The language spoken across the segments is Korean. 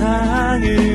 세상을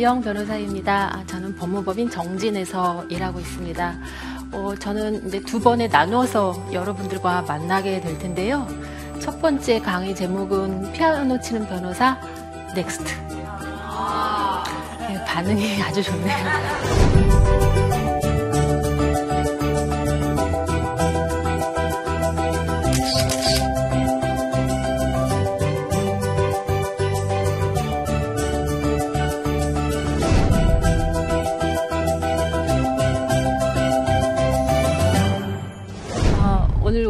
박지영 변호사입니다. 아, 저는 법무법인 정진에서 일하고 있습니다. 어, 저는 이제 두 번에 나누어서 여러분들과 만나게 될 텐데요. 첫 번째 강의 제목은 피아노 치는 변호사 next. 네, 반응이 아주 좋네요.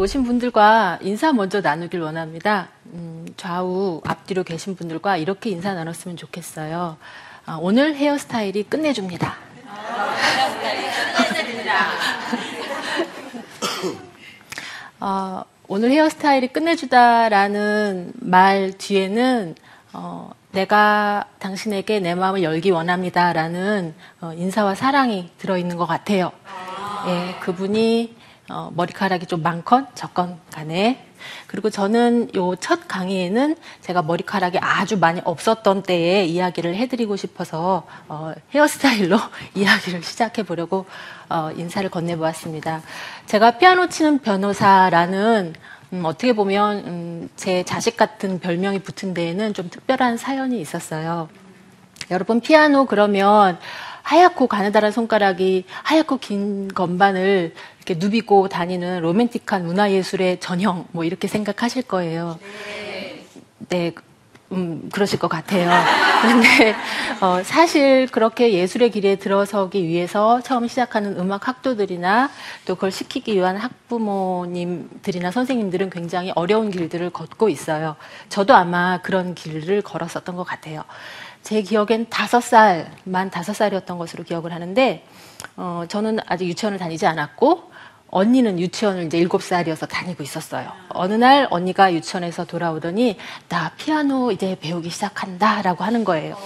오신 분들과 인사 먼저 나누길 원합니다. 음, 좌우 앞뒤로 계신 분들과 이렇게 인사 나눴으면 좋겠어요. 아, 오늘 헤어스타일이 끝내줍니다. 어, 오늘 헤어스타일이 끝내주다라는 말 뒤에는 어, 내가 당신에게 내 마음을 열기 원합니다라는 어, 인사와 사랑이 들어있는 것 같아요. 예, 그분이 어, 머리카락이 좀 많건 적건 간에 그리고 저는 요 첫 강의에는 제가 머리카락이 아주 많이 없었던 때에 이야기를 해드리고 싶어서 어, 헤어스타일로 이야기를 시작해 보려고 어, 인사를 건네보았습니다. 제가 피아노 치는 변호사라는 음, 어떻게 보면 음, 제 자식 같은 별명이 붙은 데에는 좀 특별한 사연이 있었어요. 여러분 피아노 그러면 하얗고 가느다란 손가락이 하얗고 긴 건반을 이렇게 누비고 다니는 로맨틱한 문화예술의 전형 뭐 이렇게 생각하실 거예요. 네, 네 음, 그러실 것 같아요. 그런데 어, 사실 그렇게 예술의 길에 들어서기 위해서 처음 시작하는 음악 학도들이나 또 그걸 시키기 위한 학부모님들이나 선생님들은 굉장히 어려운 길들을 걷고 있어요. 저도 아마 그런 길을 걸었었던 것 같아요. 제 기억엔 다섯 살, 만 다섯 살이었던 것으로 기억을 하는데, 어, 저는 아직 유치원을 다니지 않았고, 언니는 유치원을 이제 일곱 살이어서 다니고 있었어요. 어느 날 언니가 유치원에서 돌아오더니, 나 피아노 이제 배우기 시작한다 라고 하는 거예요.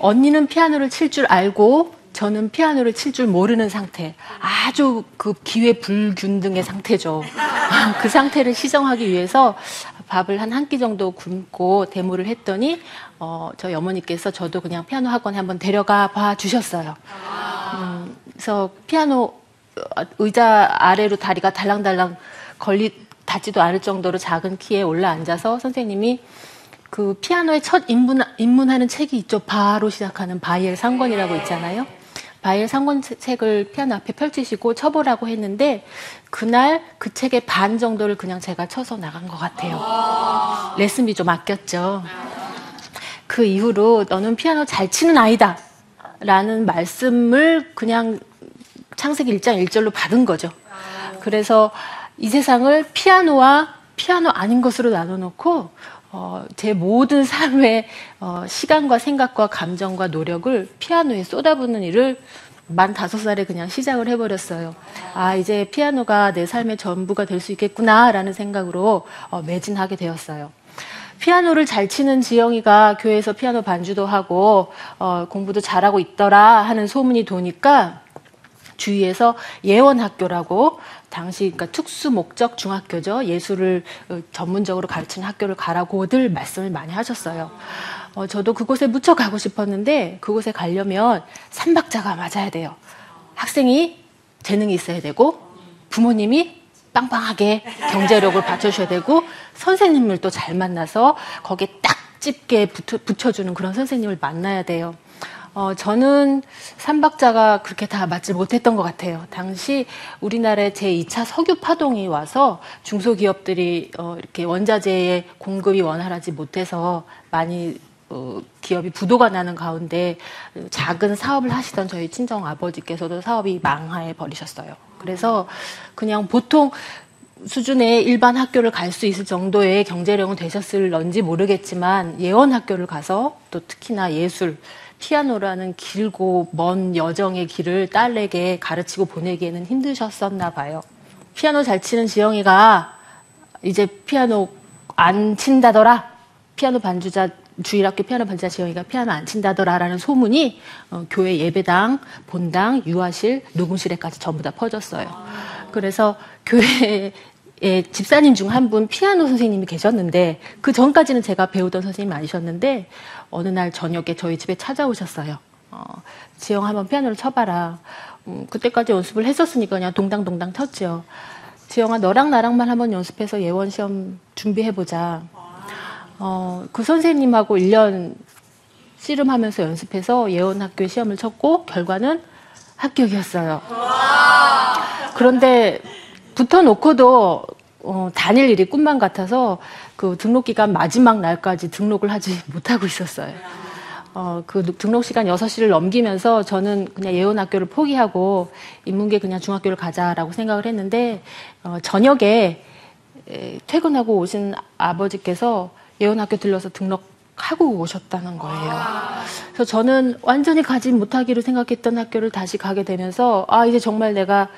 언니는 피아노를 칠 줄 알고, 저는 피아노를 칠 줄 모르는 상태. 아주 그 기회 불균등의 상태죠. 그 상태를 시정하기 위해서 밥을 한 한 끼 정도 굶고 데모를 했더니 어, 저희 어머니께서 저도 그냥 피아노 학원에 한번 데려가 봐 주셨어요. 음, 그래서 피아노 어, 의자 아래로 다리가 달랑달랑 걸리 닿지도 않을 정도로 작은 키에 올라 앉아서 선생님이 그 피아노의 첫 입문, 입문하는 책이 있죠. 바로 시작하는 바이엘 상권이라고 있잖아요. 바이엘 상권 책을 피아노 앞에 펼치시고 쳐보라고 했는데 그날 그 책의 반 정도를 그냥 제가 쳐서 나간 것 같아요. 레슨비 좀 아꼈죠. 그 이후로 너는 피아노 잘 치는 아이다. 라는 말씀을 그냥 창세기 1장 1절로 받은 거죠. 그래서 이 세상을 피아노와 피아노 아닌 것으로 나눠놓고 어, 제 모든 삶의 어, 시간과 생각과 감정과 노력을 피아노에 쏟아붓는 일을 만 다섯 살에 그냥 시작을 해버렸어요. 아, 이제 피아노가 내 삶의 전부가 될 수 있겠구나라는 생각으로 어, 매진하게 되었어요. 피아노를 잘 치는 지영이가 교회에서 피아노 반주도 하고 어, 공부도 잘하고 있더라 하는 소문이 도니까 주위에서 예원학교라고 당시 그러니까 특수 목적 중학교죠 예술을 어, 전문적으로 가르치는 학교를 가라고들 말씀을 많이 하셨어요. 어, 저도 그곳에 무척 가고 싶었는데 그곳에 가려면 삼박자가 맞아야 돼요. 학생이 재능이 있어야 되고 부모님이 빵빵하게 경제력을 받쳐줘야 되고 선생님을 또 잘 만나서 거기에 딱 붙여, 붙여주는 그런 선생님을 만나야 돼요. 어, 저는 삼박자가 그렇게 다 맞지 못했던 것 같아요. 당시 우리나라에 제2차 석유 파동이 와서 중소기업들이 어, 이렇게 원자재의 공급이 원활하지 못해서 많이 어, 기업이 부도가 나는 가운데 작은 사업을 하시던 저희 친정 아버지께서도 사업이 망해 버리셨어요. 그래서 그냥 보통 수준의 일반 학교를 갈 수 있을 정도의 경제력은 되셨을런지 모르겠지만 예원 학교를 가서 또 특히나 예술 피아노라는 길고 먼 여정의 길을 딸에게 가르치고 보내기에는 힘드셨었나 봐요. 피아노 잘 치는 지영이가 이제 피아노 안 친다더라. 피아노 반주자 주일학교 피아노 반주자 지영이가 피아노 안 친다더라라는 소문이 어, 교회 예배당, 본당, 유아실, 녹음실에까지 전부 다 퍼졌어요. 그래서 교회 에 집사님 중 한 분 피아노 선생님이 계셨는데 그 전까지는 제가 배우던 선생님이 아니셨는데 어느 날 저녁에 저희 집에 찾아오셨어요. 어, 지영 한번 피아노를 쳐봐라. 음, 그때까지 연습을 했었으니까 그냥 동당동당 쳤죠. 지영아 너랑 나랑만 한번 연습해서 예원 시험 준비해보자. 어, 그 선생님하고 1년 씨름하면서 연습해서 예원 학교 시험을 쳤고 결과는 합격이었어요. 그런데 붙어놓고도 어, 다닐 일이 꿈만 같아서 그 등록 기간 마지막 날까지 등록을 하지 못하고 있었어요. 어, 그 등록 시간 6시를 넘기면서 저는 그냥 예원 학교를 포기하고 인문계 그냥 중학교를 가자라고 생각을 했는데 어, 저녁에 에, 퇴근하고 오신 아버지께서 예원 학교 들러서 등록하고 오셨다는 거예요. 그래서 저는 완전히 가지 못하기로 생각했던 학교를 다시 가게 되면서 아 이제 정말 내가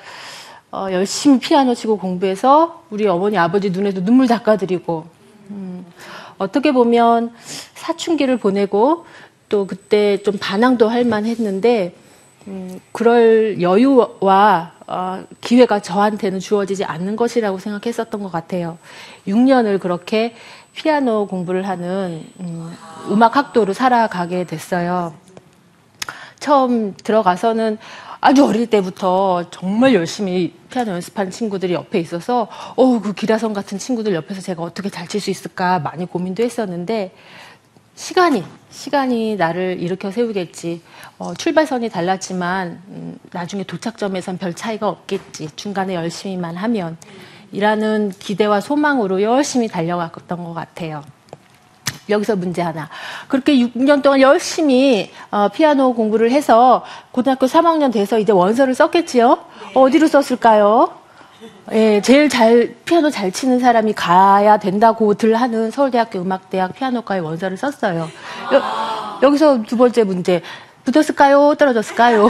어, 열심히 피아노 치고 공부해서 우리 어머니 아버지 눈에도 눈물 닦아드리고 음, 어떻게 보면 사춘기를 보내고 또 그때 좀 반항도 할 만했는데 음, 그럴 여유와 어, 기회가 저한테는 주어지지 않는 것이라고 생각했었던 것 같아요. 6년을 그렇게 피아노 공부를 하는 음, 음악 학도로 살아가게 됐어요. 처음 들어가서는 아주 어릴 때부터 정말 열심히 피아노 연습하는 친구들이 옆에 있어서 어우 그 기라성 같은 친구들 옆에서 제가 어떻게 잘 칠 수 있을까 많이 고민도 했었는데 시간이 시간이 나를 일으켜 세우겠지. 어, 출발선이 달랐지만 음, 나중에 도착점에선 별 차이가 없겠지. 중간에 열심히만 하면. 이라는 기대와 소망으로 열심히 달려갔던 것 같아요. 여기서 문제 하나. 그렇게 6년 동안 열심히 어, 피아노 공부를 해서 고등학교 3학년 돼서 이제 원서를 썼겠지요? 어디로 썼을까요? 예, 제일 잘 피아노 잘 치는 사람이 가야 된다고들 하는 서울대학교 음악대학 피아노과의 원서를 썼어요. 여, 여기서 두 번째 문제. 붙었을까요? 떨어졌을까요?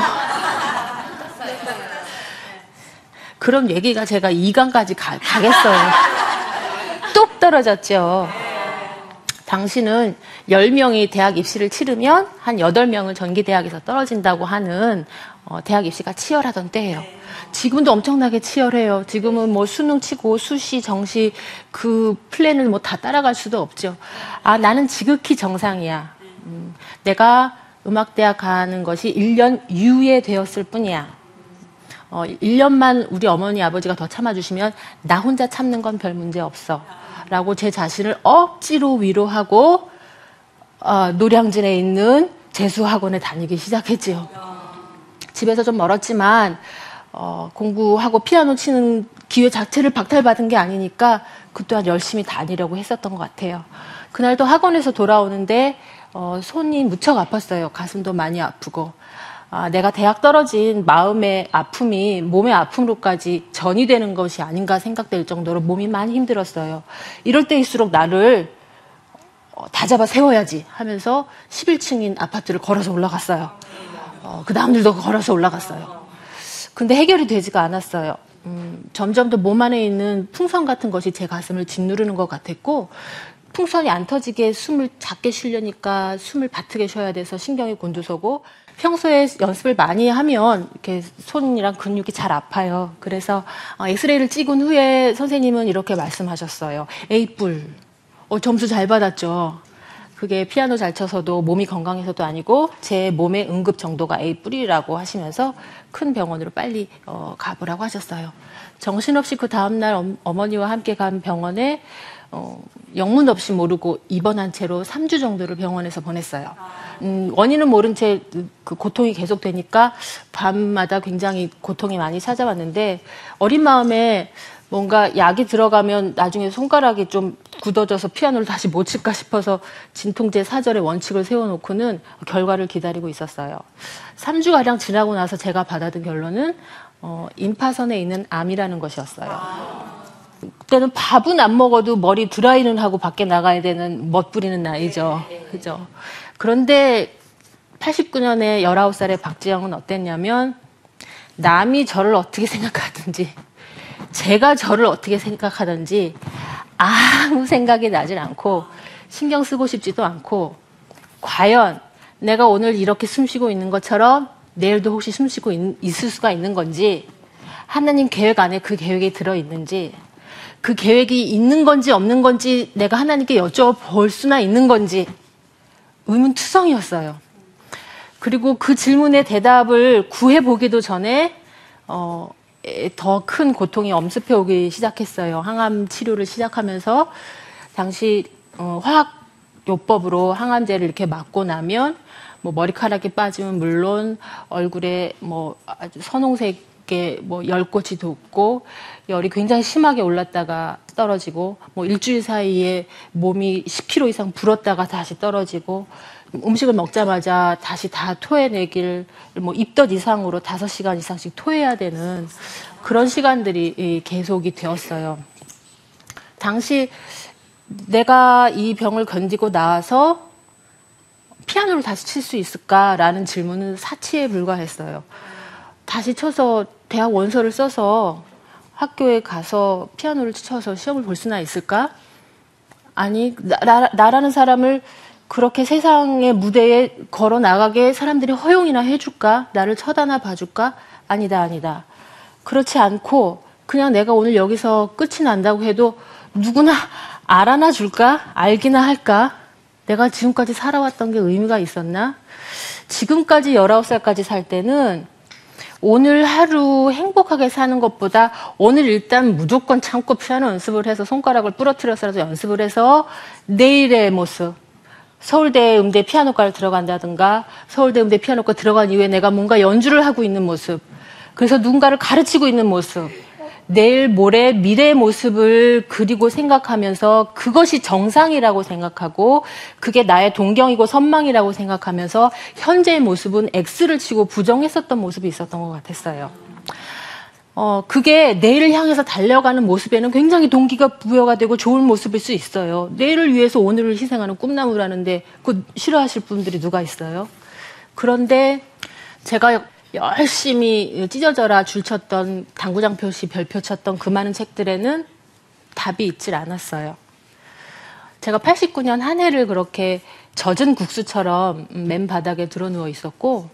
그런 얘기가 제가 2강까지 가, 가겠어요. 뚝 떨어졌죠. 당신은 10명이 대학 입시를 치르면 한 8명은 전기대학에서 떨어진다고 하는 어, 대학 입시가 치열하던 때예요. 지금도 엄청나게 치열해요. 지금은 뭐 수능 치고 수시, 정시 그 플랜을 뭐 다 따라갈 수도 없죠. 아, 나는 지극히 정상이야. 음, 내가 음악대학 가는 것이 1년 유예되었을 뿐이야. 어, 1년만 우리 어머니, 아버지가 더 참아주시면 나 혼자 참는 건 별 문제 없어. 라고 제 자신을 억지로 위로하고 어, 노량진에 있는 재수학원에 다니기 시작했지요. 집에서 좀 멀었지만 어, 공부하고 피아노 치는 기회 자체를 박탈받은 게 아니니까 그 또한 열심히 다니려고 했었던 것 같아요. 그날도 학원에서 돌아오는데 어, 손이 무척 아팠어요. 가슴도 많이 아프고. 아, 내가 대학 떨어진 마음의 아픔이 몸의 아픔으로까지 전이 되는 것이 아닌가 생각될 정도로 몸이 많이 힘들었어요. 이럴 때일수록 나를 어, 다 잡아 세워야지 하면서 11층인 아파트를 걸어서 올라갔어요. 어, 그 다음들도 걸어서 올라갔어요. 근데 해결이 되지가 않았어요. 음, 점점 더 몸 안에 있는 풍선 같은 것이 제 가슴을 짓누르는 것 같았고 풍선이 안 터지게 숨을 작게 쉬려니까 숨을 바트게 쉬어야 돼서 신경이 곤두서고 평소에 연습을 많이 하면 이렇게 손이랑 근육이 잘 아파요. 그래서 어, 엑스레이를 찍은 후에 선생님은 이렇게 말씀하셨어요. A뿔. 어, 점수 잘 받았죠. 그게 피아노 잘 쳐서도 몸이 건강해서도 아니고 제 몸의 응급 정도가 A 뿌리라고 하시면서 큰 병원으로 빨리 어, 가보라고 하셨어요. 정신없이 그 다음날 엄- 어머니와 함께 간 병원에 어, 영문 없이 모르고 입원한 채로 3주 정도를 병원에서 보냈어요. 음, 원인은 모른 채 그 고통이 계속되니까 밤마다 굉장히 고통이 많이 찾아왔는데 어린 마음에 뭔가 약이 들어가면 나중에 손가락이 좀 굳어져서 피아노를 다시 못 칠까 싶어서 진통제 사절의 원칙을 세워놓고는 결과를 기다리고 있었어요. 3주가량 지나고 나서 제가 받아든 결론은 어, 임파선에 있는 암이라는 것이었어요. 그때는 밥은 안 먹어도 머리 드라이는 하고 밖에 나가야 되는 멋부리는 나이죠. 그죠. 그런데 89년에 19살의 박지영은 어땠냐면 남이 저를 어떻게 생각하든지 제가 저를 어떻게 생각하든지 아무 생각이 나질 않고 신경 쓰고 싶지도 않고 과연 내가 오늘 이렇게 숨 쉬고 있는 것처럼 내일도 혹시 숨 쉬고 있, 있을 수가 있는 건지 하나님 계획 안에 그 계획이 들어 있는지 그 계획이 있는 건지 없는 건지 내가 하나님께 여쭤볼 수나 있는 건지 의문투성이었어요. 그리고 그 질문의 대답을 구해보기도 전에 어, 더 큰 고통이 엄습해 오기 시작했어요. 항암 치료를 시작하면서 당시 어, 화학 요법으로 항암제를 이렇게 맞고 나면 뭐 머리카락이 빠지면 물론 얼굴에 뭐 아주 선홍색 의뭐 열꽃이 돋고 열이 굉장히 심하게 올랐다가 떨어지고 뭐 일주일 사이에 몸이 10kg 이상 불었다가 다시 떨어지고 음식을 먹자마자 다시 다 토해내기를 뭐 입덧 이상으로 5시간 이상씩 토해야 되는 그런 시간들이 계속이 되었어요. 당시 내가 이 병을 견디고 나와서 피아노를 다시 칠 수 있을까라는 질문은 사치에 불과했어요. 다시 쳐서 대학 원서를 써서 학교에 가서 피아노를 쳐서 시험을 볼 수나 있을까? 아니, 나, 나라는 사람을 그렇게 세상의 무대에 걸어 나가게 사람들이 허용이나 해줄까? 나를 쳐다나 봐줄까? 아니다, 아니다. 그렇지 않고 그냥 내가 오늘 여기서 끝이 난다고 해도 누구나 알아나 줄까? 알기나 할까? 내가 지금까지 살아왔던 게 의미가 있었나? 지금까지 19살까지 살 때는 오늘 하루 행복하게 사는 것보다 오늘 일단 무조건 참고 피아노 연습을 해서 손가락을 부러뜨려서라도 연습을 해서 내일의 모습, 서울대 음대 피아노과를 들어간다든가 서울대 음대 피아노과 들어간 이후에 내가 뭔가 연주를 하고 있는 모습 그래서 누군가를 가르치고 있는 모습 내일 모레 미래의 모습을 그리고 생각하면서 그것이 정상이라고 생각하고 그게 나의 동경이고 선망이라고 생각하면서 현재의 모습은 X를 치고 부정했었던 모습이 있었던 것 같았어요. 어, 그게 내일을 향해서 달려가는 모습에는 굉장히 동기가 부여가 되고 좋은 모습일 수 있어요. 내일을 위해서 오늘을 희생하는 꿈나무라는데 그 싫어하실 분들이 누가 있어요? 그런데 제가 열심히 찢어져라 줄쳤던 당구장 표시 별표 쳤던 그 많은 책들에는 답이 있질 않았어요. 제가 89년 한 해를 그렇게 젖은 국수처럼 맨 바닥에 드러 누워 있었고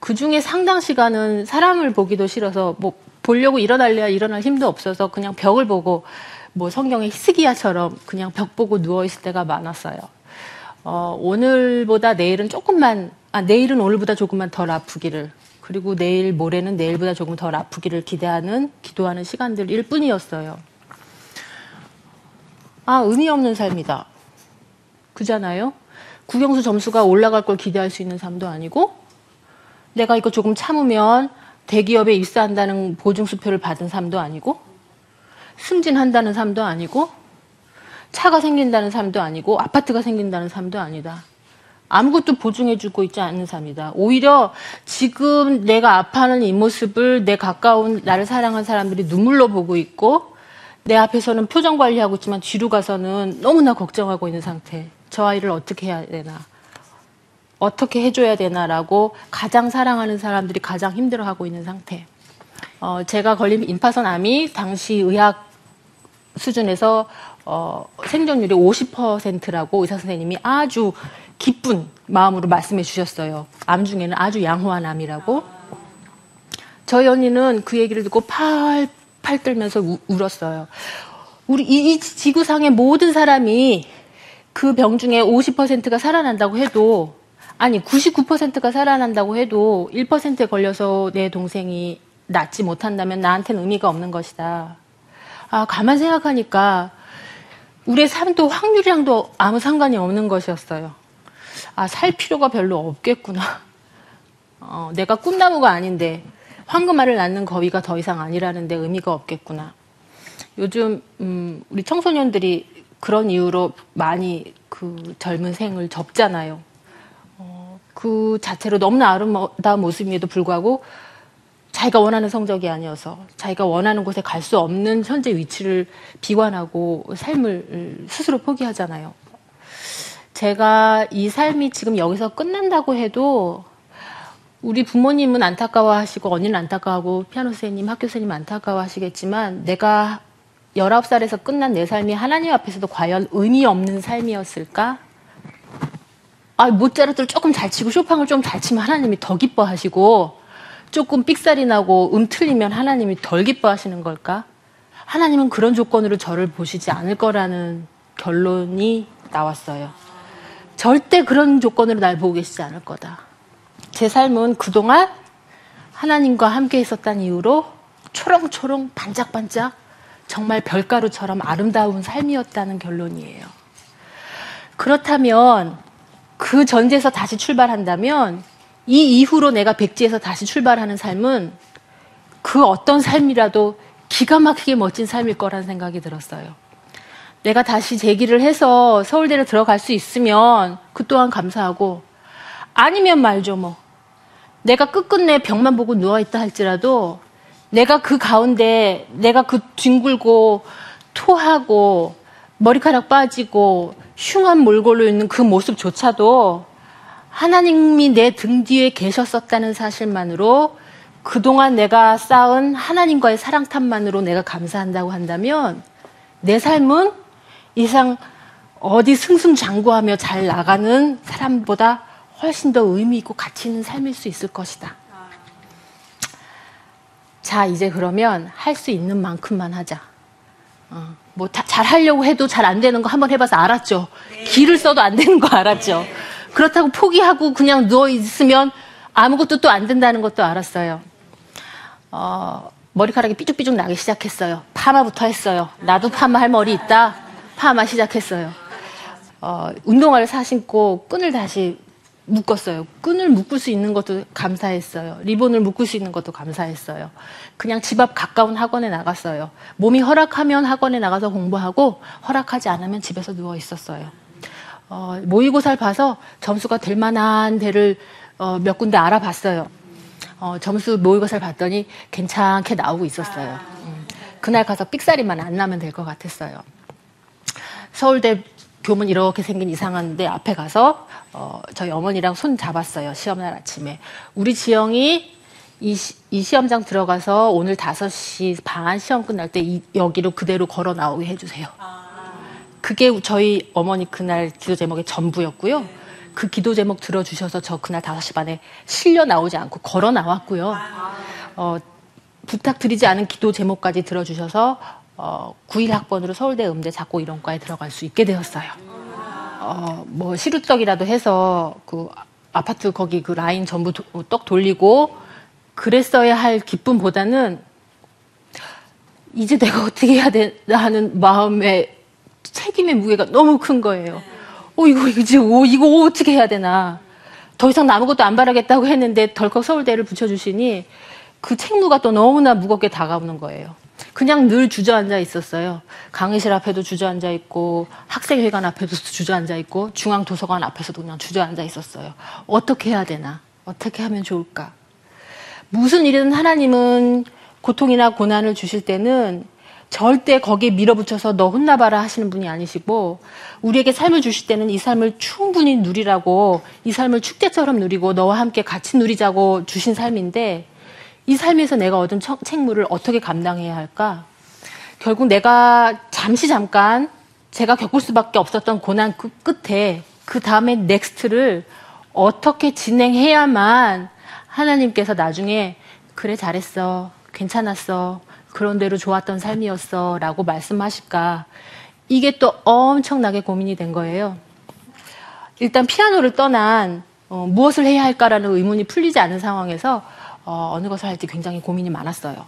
그 중에 상당 시간은 사람을 보기도 싫어서 뭐 보려고 일어날래야 일어날 힘도 없어서 그냥 벽을 보고 뭐 성경의 히스기야처럼 그냥 벽 보고 누워 있을 때가 많았어요. 어, 오늘보다 내일은 조금만 아 내일은 오늘보다 조금만 덜 아프기를 그리고 내일 모레는 내일보다 조금 덜 아프기를 기대하는 기도하는 시간들일 뿐이었어요. 아 의미 없는 삶이다. 그잖아요. 국영수 점수가 올라갈 걸 기대할 수 있는 삶도 아니고 내가 이거 조금 참으면 대기업에 입사한다는 보증수표를 받은 삶도 아니고 승진한다는 삶도 아니고 차가 생긴다는 삶도 아니고 아파트가 생긴다는 삶도 아니다. 아무것도 보증해주고 있지 않는 삶이다. 오히려 지금 내가 아파하는 이 모습을 내 가까운 나를 사랑한 사람들이 눈물로 보고 있고 내 앞에서는 표정 관리하고 있지만 뒤로 가서는 너무나 걱정하고 있는 상태. 저 아이를 어떻게 해야 되나. 어떻게 해줘야 되나라고 가장 사랑하는 사람들이 가장 힘들어하고 있는 상태. 어, 제가 걸린 임파선 암이 당시 의학 수준에서 어, 생존율이 50%라고 의사 선생님이 아주 기쁜 마음으로 말씀해 주셨어요. 암 중에는 아주 양호한 암이라고. 저희 언니는 그 얘기를 듣고 팔팔 떨면서 우, 울었어요. 우리 이, 이 지구상의 모든 사람이 그 병 중에 50%가 살아난다고 해도 아니 99%가 살아난다고 해도 1%에 걸려서 내 동생이 낫지 못한다면 나한테는 의미가 없는 것이다. 아 가만 생각하니까 우리의 삶도 확률이랑도 아무 상관이 없는 것이었어요. 아 살 필요가 별로 없겠구나. 어, 내가 꿈나무가 아닌데 황금알을 낳는 거위가 더 이상 아니라는데 의미가 없겠구나. 요즘 음, 우리 청소년들이 그런 이유로 많이 그 젊은 생을 접잖아요. 어, 그 자체로 너무나 아름다운 모습임에도 불구하고 자기가 원하는 성적이 아니어서 자기가 원하는 곳에 갈 수 없는 현재 위치를 비관하고 삶을 스스로 포기하잖아요. 제가 이 삶이 지금 여기서 끝난다고 해도 우리 부모님은 안타까워하시고 언니는 안타까워하고 피아노 선생님, 학교 선생님 안타까워하시겠지만 내가 19살에서 끝난 내 삶이 하나님 앞에서도 과연 의미 없는 삶이었을까? 아, 모짜르트를 조금 잘 치고 쇼팡을 좀 잘 치면 하나님이 더 기뻐하시고 조금 삑살이 나고 음 틀리면 하나님이 덜 기뻐하시는 걸까? 하나님은 그런 조건으로 저를 보시지 않을 거라는 결론이 나왔어요. 절대 그런 조건으로 날 보고 계시지 않을 거다. 제 삶은 그동안 하나님과 함께 있었다는 이유로 초롱초롱 반짝반짝 정말 별가루처럼 아름다운 삶이었다는 결론이에요. 그렇다면 그 전제에서 다시 출발한다면 이 이후로 내가 백지에서 다시 출발하는 삶은 그 어떤 삶이라도 기가 막히게 멋진 삶일 거라는 생각이 들었어요. 내가 다시 재기를 해서 서울대를 들어갈 수 있으면 그 또한 감사하고 아니면 말죠 뭐. 내가 끝끝내 벽만 보고 누워있다 할지라도 내가 그 가운데 내가 그 뒹굴고 토하고 머리카락 빠지고 흉한 몰골로 있는 그 모습조차도 하나님이 내 등 뒤에 계셨었다는 사실만으로 그동안 내가 쌓은 하나님과의 사랑탑만으로 내가 감사한다고 한다면 내 삶은 이상 어디 승승장구하며 잘 나가는 사람보다 훨씬 더 의미 있고 가치 있는 삶일 수 있을 것이다. 자, 이제 그러면 할 수 있는 만큼만 하자. 어, 뭐잘 하려고 해도 잘 안 되는 거 한번 해봐서 알았죠. 네. 길을 써도 안 되는 거 알았죠. 네. 그렇다고 포기하고 그냥 누워 있으면 아무것도 또 안 된다는 것도 알았어요. 어, 머리카락이 삐죽삐죽 나기 시작했어요. 파마부터 했어요. 나도 파마 할 머리 있다. 파마 시작했어요. 어, 운동화를 사 신고 끈을 다시 묶었어요. 끈을 묶을 수 있는 것도 감사했어요. 리본을 묶을 수 있는 것도 감사했어요. 그냥 집 앞 가까운 학원에 나갔어요. 몸이 허락하면 학원에 나가서 공부하고 허락하지 않으면 집에서 누워 있었어요. 어, 모의고사를 봐서 점수가 될 만한 데를 어, 몇 군데 알아봤어요. 어, 점수 모의고사를 봤더니 괜찮게 나오고 있었어요. 음, 그날 가서 삑사리만 안 나면 될 것 같았어요. 서울대 교문 이렇게 생긴 이상한데 앞에 가서 어, 저희 어머니랑 손 잡았어요. 시험날 아침에. 우리 지영이 이, 시, 이 시험장 들어가서 오늘 5시 반 시험 끝날 때 이, 여기로 그대로 걸어 나오게 해주세요. 그게 저희 어머니 그날 기도 제목의 전부였고요. 그 기도 제목 들어주셔서 저 그날 5시 반에 실려 나오지 않고 걸어 나왔고요. 어, 부탁드리지 않은 기도 제목까지 들어주셔서 어, 91학번으로 서울대 음대 작곡 이론과에 들어갈 수 있게 되었어요. 어, 뭐 시루떡이라도 해서 그 아파트 거기 그 라인 전부 도, 떡 돌리고 그랬어야 할 기쁨보다는 이제 내가 어떻게 해야 되나 하는 마음의 책임의 무게가 너무 큰 거예요. 어, 이거, 이제, 어, 이거 어떻게 해야 되나. 더 이상 아무것도 안 바라겠다고 했는데 덜컥 서울대를 붙여주시니 그 책무가 또 너무나 무겁게 다가오는 거예요. 그냥 늘 주저앉아 있었어요. 강의실 앞에도 주저앉아 있고 학생회관 앞에도 주저앉아 있고 중앙도서관 앞에서도 그냥 주저앉아 있었어요. 어떻게 해야 되나? 어떻게 하면 좋을까? 무슨 일이든 하나님은 고통이나 고난을 주실 때는 절대 거기에 밀어붙여서 너 혼나봐라 하시는 분이 아니시고 우리에게 삶을 주실 때는 이 삶을 충분히 누리라고 이 삶을 축제처럼 누리고 너와 함께 같이 누리자고 주신 삶인데 이 삶에서 내가 얻은 책무를 어떻게 감당해야 할까? 결국 내가 잠시 잠깐 제가 겪을 수밖에 없었던 고난 그 끝에 그 다음에 next를 어떻게 진행해야만 하나님께서 나중에 그래 잘했어 괜찮았어 그런 대로 좋았던 삶이었어 라고 말씀하실까 이게 또 엄청나게 고민이 된 거예요 일단 피아노를 떠난 어, 무엇을 해야 할까라는 의문이 풀리지 않은 상황에서 어, 어느 것을 할지 굉장히 고민이 많았어요.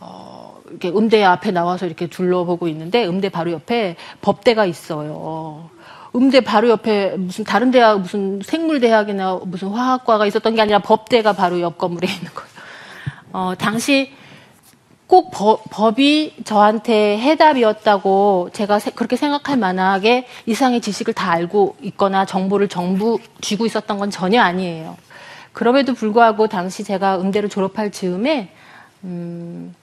어, 이렇게 음대 앞에 나와서 이렇게 둘러보고 있는데 음대 바로 옆에 법대가 있어요. 음대 바로 옆에 무슨 다른 대학 무슨 생물대학이나 무슨 화학과가 있었던 게 아니라 법대가 바로 옆 건물에 있는 거예요. 어, 당시 꼭 법, 법이 저한테 해답이었다고 제가 세- 그렇게 생각할 만하게 이상의 지식을 다 알고 있거나 정보를 정부 쥐고 있었던 건 전혀 아니에요. 그럼에도 불구하고 당시 제가 음대를 졸업할 즈음에 음,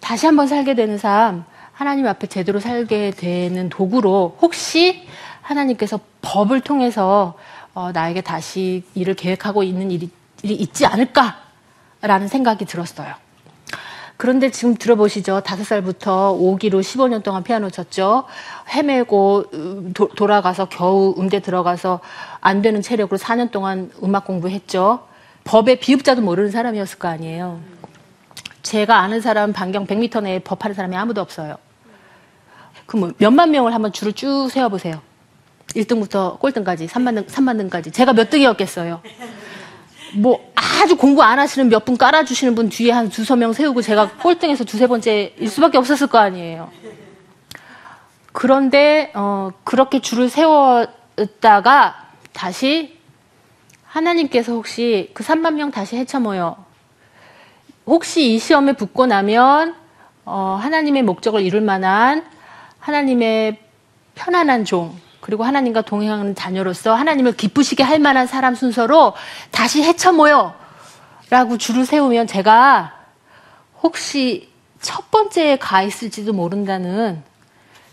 다시 한번 살게 되는 삶, 하나님 앞에 제대로 살게 되는 도구로 혹시 하나님께서 법을 통해서 어, 나에게 다시 일을 계획하고 있는 일이, 일이 있지 않을까라는 생각이 들었어요. 그런데 지금 들어보시죠. 다섯 살부터 5기로 15년 동안 피아노 쳤죠. 헤매고 음, 도- 돌아가서 겨우 음대 들어가서 안 되는 체력으로 4년 동안 음악 공부했죠. 법의 비읍자도 모르는 사람이었을 거 아니에요. 제가 아는 사람 반경 100m 내에 법하는 사람이 아무도 없어요. 그럼 뭐 몇만 명을 한번 줄을 쭉 세워보세요. 1등부터 꼴등까지, 3만 등, 3만 등까지. 제가 몇 등이었겠어요? 뭐 아주 공부 안 하시는 몇 분 깔아주시는 분 뒤에 한 두서 명 세우고 제가 꼴등에서 두세 번째일 수밖에 없었을 거 아니에요. 그런데 어, 그렇게 줄을 세웠다가 다시 하나님께서 혹시 그 3만 명 다시 헤쳐 모여 혹시 이 시험에 붙고 나면 어, 하나님의 목적을 이룰 만한 하나님의 편안한 종 그리고 하나님과 동행하는 자녀로서 하나님을 기쁘시게 할 만한 사람 순서로 다시 헤쳐 모여 라고 줄을 세우면 제가 혹시 첫 번째에 가 있을지도 모른다는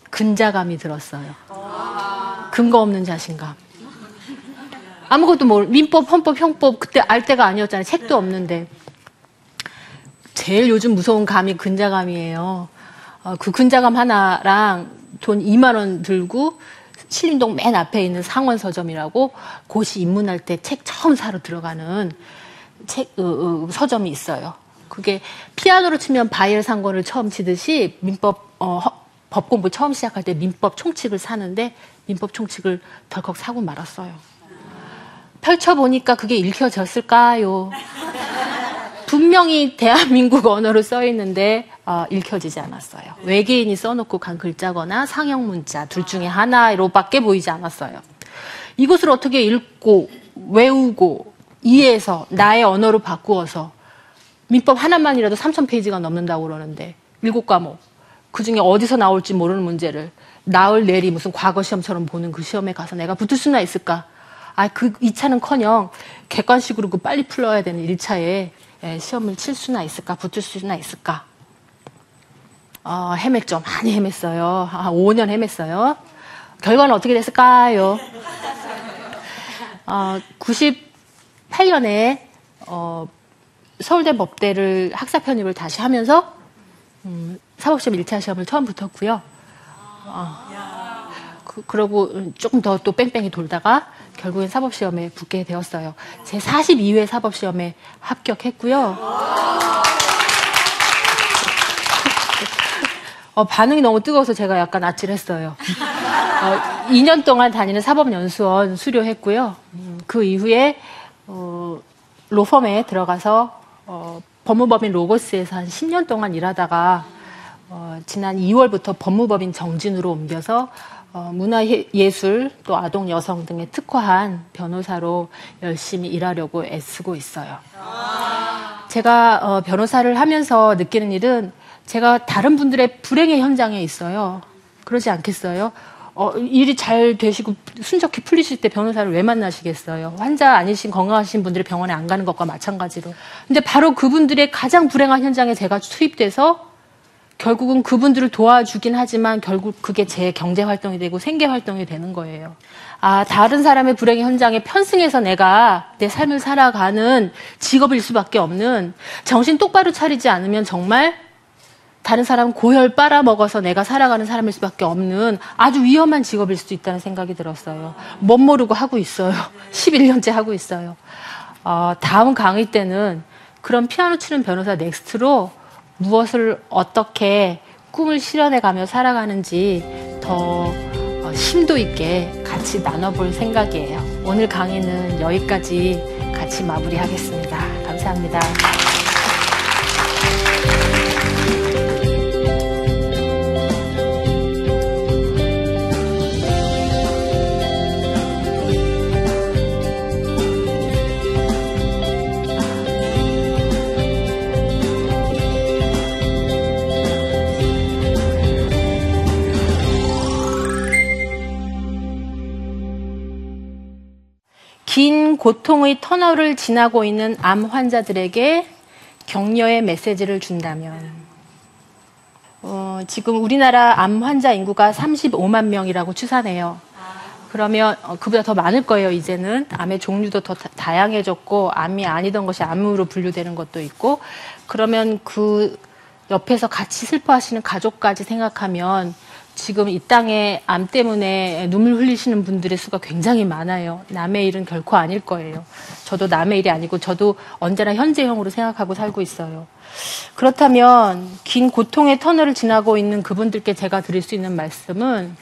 근자감이 들었어요. 근거 없는 자신감. 아무것도 모르, 민법, 헌법, 형법, 그때 알 때가 아니었잖아요. 책도 없는데. 제일 요즘 무서운 감이 근자감이에요. 어, 그 근자감 하나랑 돈 2만 원 들고 신림동 맨 앞에 있는 상원 서점이라고 고시 입문할 때 책 처음 사러 들어가는 책 어, 어, 서점이 있어요. 그게 피아노로 치면 바이엘 상권을 처음 치듯이 민법 어, 허- 법 공부 처음 시작할 때 민법 총칙을 사는데 민법 총칙을 덜컥 사고 말았어요. 펼쳐 보니까 그게 읽혀졌을까요? 분명히 대한민국 언어로 써 있는데 어, 읽혀지지 않았어요. 외계인이 써놓고 간 글자거나 상형 문자 둘 중에 하나로밖에 보이지 않았어요. 이것을 어떻게 읽고 외우고 이해해서 나의 언어로 바꾸어서 민법 하나만이라도 3천 페이지가 넘는다고 그러는데 일곱 과목 그 중에 어디서 나올지 모르는 문제를 나흘 내리 무슨 과거 시험처럼 보는 그 시험에 가서 내가 붙을 수나 있을까? 아, 그 2차는 커녕 객관식으로 그 빨리 풀어야 되는 1차에 시험을 칠 수나 있을까? 붙을 수나 있을까? 어, 헤맸죠. 많이 헤맸어요. 한 5년 헤맸어요. 결과는 어떻게 됐을까요? 어, 98년에 어, 서울대 법대를 학사 편입을 다시 하면서 음, 사법시험 1차 시험을 처음 붙었고요. 어, 그, 그러고 조금 더 또 뺑뺑이 돌다가 결국엔 사법시험에 붙게 되었어요. 제 42회 사법시험에 합격했고요. 어, 반응이 너무 뜨거워서 제가 약간 아찔했어요. 어, 2년 동안 다니는 사법연수원 수료했고요. 음, 그 이후에 어, 로펌에 들어가서 어, 법무법인 로고스에서 한 10년 동안 일하다가 어, 지난 2월부터 법무법인 정진으로 옮겨서 어, 문화 예술 또 아동 여성 등에 특화한 변호사로 열심히 일하려고 애쓰고 있어요. 제가 어, 변호사를 하면서 느끼는 일은 제가 다른 분들의 불행의 현장에 있어요. 그러지 않겠어요? 어, 일이 잘 되시고 순적히 풀리실 때 변호사를 왜 만나시겠어요? 환자 아니신 건강하신 분들이 병원에 안 가는 것과 마찬가지로. 근데 바로 그분들의 가장 불행한 현장에 제가 투입돼서 결국은 그분들을 도와주긴 하지만 결국 그게 제 경제 활동이 되고 생계 활동이 되는 거예요. 아, 다른 사람의 불행의 현장에 편승해서 내가 내 삶을 살아가는 직업일 수밖에 없는 정신 똑바로 차리지 않으면 정말 다른 사람 고혈 빨아먹어서 내가 살아가는 사람일 수밖에 없는 아주 위험한 직업일 수도 있다는 생각이 들었어요. 멋 모르고 하고 있어요. 11년째 하고 있어요. 어, 다음 강의 때는 그런 피아노 치는 변호사 넥스트로 무엇을 어떻게 꿈을 실현해 가며 살아가는지 더 어, 심도 있게 같이 나눠볼 생각이에요. 오늘 강의는 여기까지 같이 마무리하겠습니다. 감사합니다. 고통의 터널을 지나고 있는 암 환자들에게 격려의 메시지를 준다면, 어, 지금 우리나라 암 환자 인구가 35만 명이라고 추산해요. 그러면 어, 그보다 더 많을 거예요, 이제는. 암의 종류도 더 다- 다양해졌고, 암이 아니던 것이 암으로 분류되는 것도 있고, 그러면 그 옆에서 같이 슬퍼하시는 가족까지 생각하면 지금 이 땅에 암 때문에 눈물 흘리시는 분들의 수가 굉장히 많아요. 남의 일은 결코 아닐 거예요. 저도 남의 일이 아니고 저도 언제나 현재형으로 생각하고 살고 있어요. 그렇다면 긴 고통의 터널을 지나고 있는 그분들께 제가 드릴 수 있는 말씀은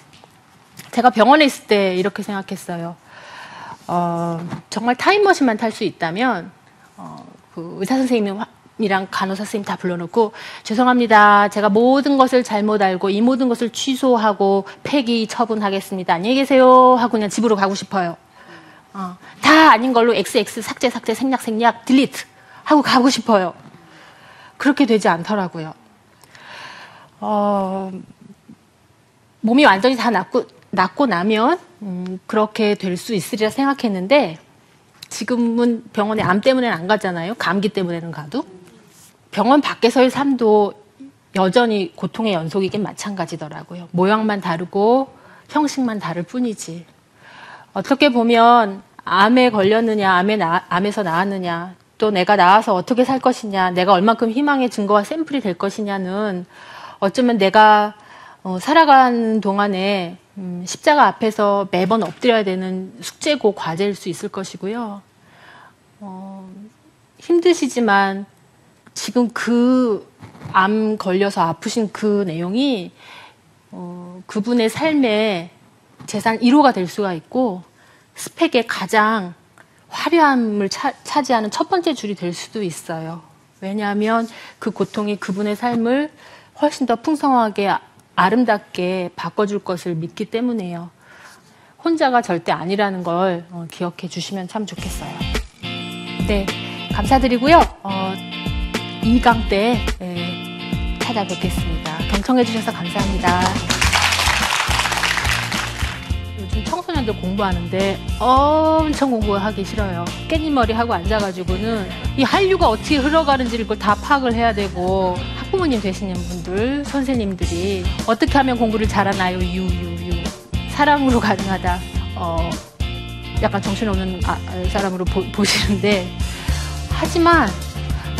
제가 병원에 있을 때 이렇게 생각했어요. 어, 정말 타임머신만 탈 수 있다면 어, 그 의사 선생님이 랑 간호사 선생님 다 불러놓고 죄송합니다. 제가 모든 것을 잘못 알고 이 모든 것을 취소하고 폐기 처분하겠습니다. 안녕히 계세요 하고 그냥 집으로 가고 싶어요. 어, 다 아닌 걸로 XX 삭제 삭제 생략 생략 딜리트 하고 가고 싶어요. 그렇게 되지 않더라고요. 어, 몸이 완전히 다 낫고, 낫고 나면 음, 그렇게 될 수 있으리라 생각했는데 지금은 병원에 암 때문에는 안 가잖아요. 감기 때문에는 가도. 병원 밖에서의 삶도 여전히 고통의 연속이긴 마찬가지더라고요. 모양만 다르고 형식만 다를 뿐이지. 어떻게 보면 암에 걸렸느냐, 암에 나, 암에서 나았느냐, 또 내가 나아서 어떻게 살 것이냐, 내가 얼만큼 희망의 증거와 샘플이 될 것이냐는 어쩌면 내가 어, 살아가는 동안에 음, 십자가 앞에서 매번 엎드려야 되는 숙제고 과제일 수 있을 것이고요. 어, 힘드시지만 지금 그 암 걸려서 아프신 그 내용이 어, 그분의 삶의 재산 1호가 될 수가 있고 스펙의 가장 화려함을 차, 차지하는 첫 번째 줄이 될 수도 있어요. 왜냐하면 그 고통이 그분의 삶을 훨씬 더 풍성하게 아름답게 바꿔줄 것을 믿기 때문에요. 혼자가 절대 아니라는 걸 어, 기억해 주시면 참 좋겠어요. 네, 감사드리고요. 어, 2강 때 예, 찾아뵙겠습니다. 경청해 주셔서 감사합니다. 요즘 청소년들 공부하는데 엄청 공부하기 싫어요. 깻잎머리 하고 앉아가지고는 이 한류가 어떻게 흘러가는지를 그걸 다 파악을 해야 되고 학부모님 되시는 분들, 선생님들이 어떻게 하면 공부를 잘하나요? 유유유. 사랑으로 가능하다. 어, 약간 정신없는 아- 사람으로 보, 보시는데 하지만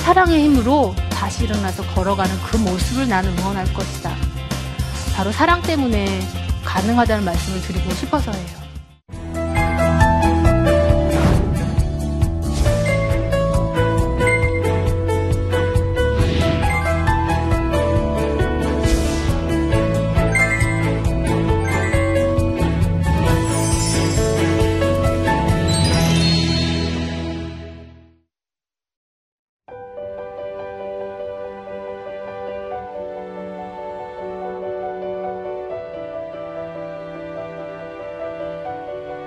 사랑의 힘으로 다시 일어나서 걸어가는 그 모습을 나는 응원할 것이다. 바로 사랑 때문에 가능하다는 말씀을 드리고 싶어서예요.